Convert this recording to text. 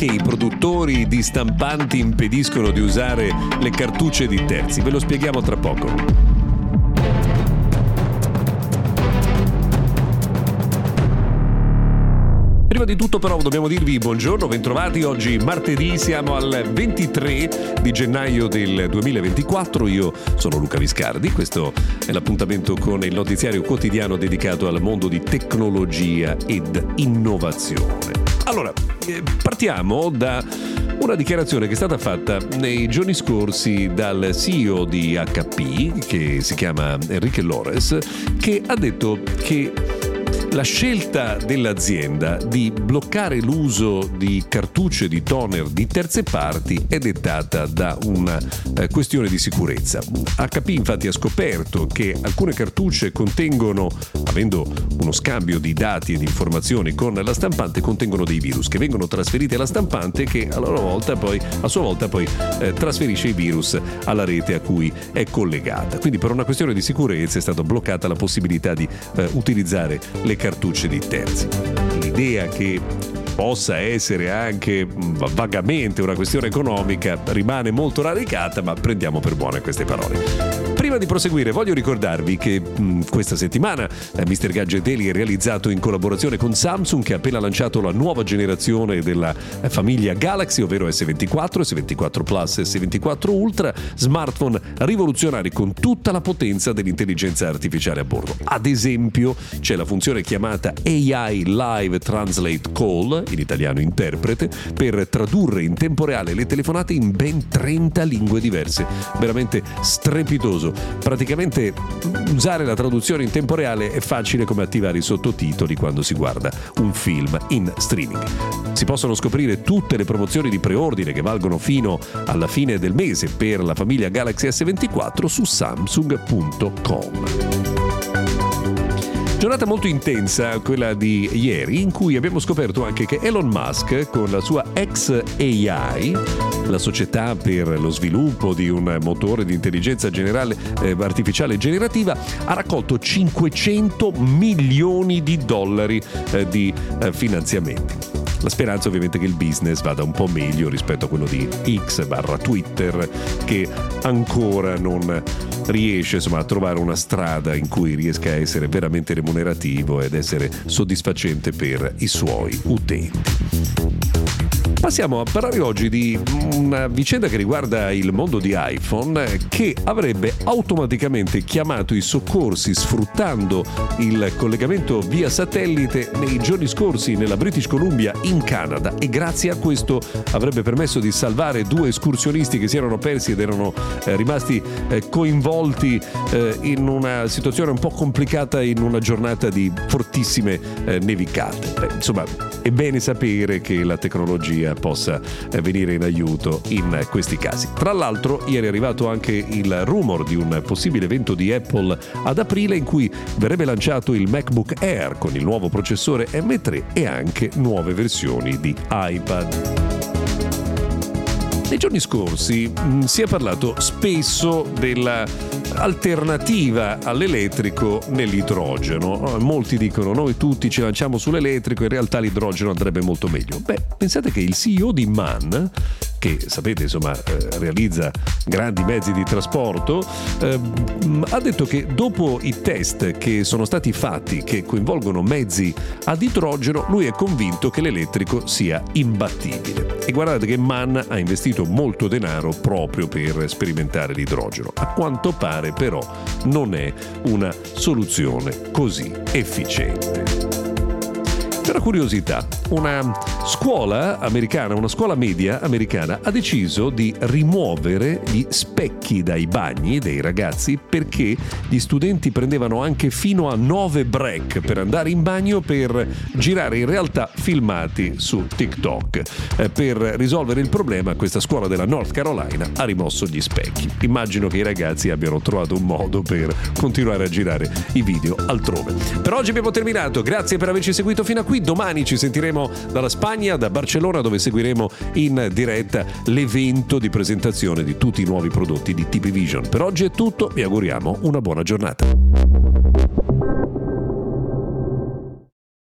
Perché i produttori di stampanti impediscono di usare le cartucce di terzi? Ve lo spieghiamo tra poco. Prima di tutto però dobbiamo dirvi buongiorno, bentrovati. Oggi martedì siamo al 23 di gennaio del 2024. Io sono Luca Viscardi, questo è l'appuntamento con il notiziario quotidiano dedicato al mondo di tecnologia ed innovazione. Allora, eh, partiamo da una dichiarazione che è stata fatta nei giorni scorsi dal CEO di HP, che si chiama Enrique Lores, che ha detto che la scelta dell'azienda di bloccare l'uso di cartucce di toner di terze parti è dettata da una eh, questione di sicurezza. HP infatti ha scoperto che alcune cartucce contengono, avendo uno scambio di dati e di informazioni con la stampante, contengono dei virus che vengono trasferiti alla stampante che a loro volta poi, a sua volta poi eh, trasferisce i virus alla rete a cui è collegata. Quindi per una questione di sicurezza è stata bloccata la possibilità di eh, utilizzare le cartucce di terzi. L'idea che possa essere anche vagamente una questione economica rimane molto radicata, ma prendiamo per buone queste parole. Prima di proseguire voglio ricordarvi che mh, questa settimana eh, Mr. Gadget Daily è realizzato in collaborazione con Samsung che ha appena lanciato la nuova generazione della eh, famiglia Galaxy, ovvero S24, S24 Plus, S24 Ultra, smartphone rivoluzionari con tutta la potenza dell'intelligenza artificiale a bordo. Ad esempio c'è la funzione chiamata AI Live Translate Call, in italiano interprete, per tradurre in tempo reale le telefonate in ben 30 lingue diverse. Veramente strepitoso praticamente usare la traduzione in tempo reale è facile come attivare i sottotitoli quando si guarda un film in streaming. Si possono scoprire tutte le promozioni di preordine che valgono fino alla fine del mese per la famiglia Galaxy S24 su samsung.com. Giornata molto intensa, quella di ieri, in cui abbiamo scoperto anche che Elon Musk, con la sua XAI, la società per lo sviluppo di un motore di intelligenza generale, eh, artificiale generativa, ha raccolto 500 milioni di dollari eh, di eh, finanziamenti. La speranza ovviamente che il business vada un po' meglio rispetto a quello di X barra Twitter che ancora non riesce insomma, a trovare una strada in cui riesca a essere veramente remunerativo ed essere soddisfacente per i suoi utenti. Passiamo a parlare oggi di una vicenda che riguarda il mondo di iPhone che avrebbe automaticamente chiamato i soccorsi sfruttando il collegamento via satellite nei giorni scorsi nella British Columbia in Canada e grazie a questo avrebbe permesso di salvare due escursionisti che si erano persi ed erano eh, rimasti eh, coinvolti eh, in una situazione un po' complicata in una giornata di fortissime eh, nevicate. Insomma, è bene sapere che la tecnologia possa eh, venire in aiuto in questi casi. Tra l'altro ieri è arrivato anche il rumor di un possibile evento di Apple ad aprile in cui verrebbe lanciato il MacBook Air con il nuovo processore M3 e anche nuove versioni di iPad. Nei giorni scorsi mh, mm, si è parlato spesso dell'alternativa all'elettrico nell'idrogeno. Molti dicono noi tutti ci lanciamo sull'elettrico, in realtà l'idrogeno andrebbe molto meglio. Beh, pensate che il CEO di MAN che sapete insomma eh, realizza grandi mezzi di trasporto, eh, ha detto che dopo i test che sono stati fatti che coinvolgono mezzi ad idrogeno, lui è convinto che l'elettrico sia imbattibile. E guardate che Mann ha investito molto denaro proprio per sperimentare l'idrogeno. A quanto pare però non è una soluzione così efficiente. Una curiosità, una scuola americana, una scuola media americana ha deciso di rimuovere gli specchi dai bagni dei ragazzi perché gli studenti prendevano anche fino a 9 break per andare in bagno per girare in realtà filmati su TikTok. Eh, per risolvere il problema questa scuola della North Carolina ha rimosso gli specchi. Immagino che i ragazzi abbiano trovato un modo per continuare a girare i video altrove. Per oggi abbiamo terminato, grazie per averci seguito fino a domani ci sentiremo dalla Spagna, da Barcellona dove seguiremo in diretta l'evento di presentazione di tutti i nuovi prodotti di TP Vision. Per oggi è tutto, vi auguriamo una buona giornata.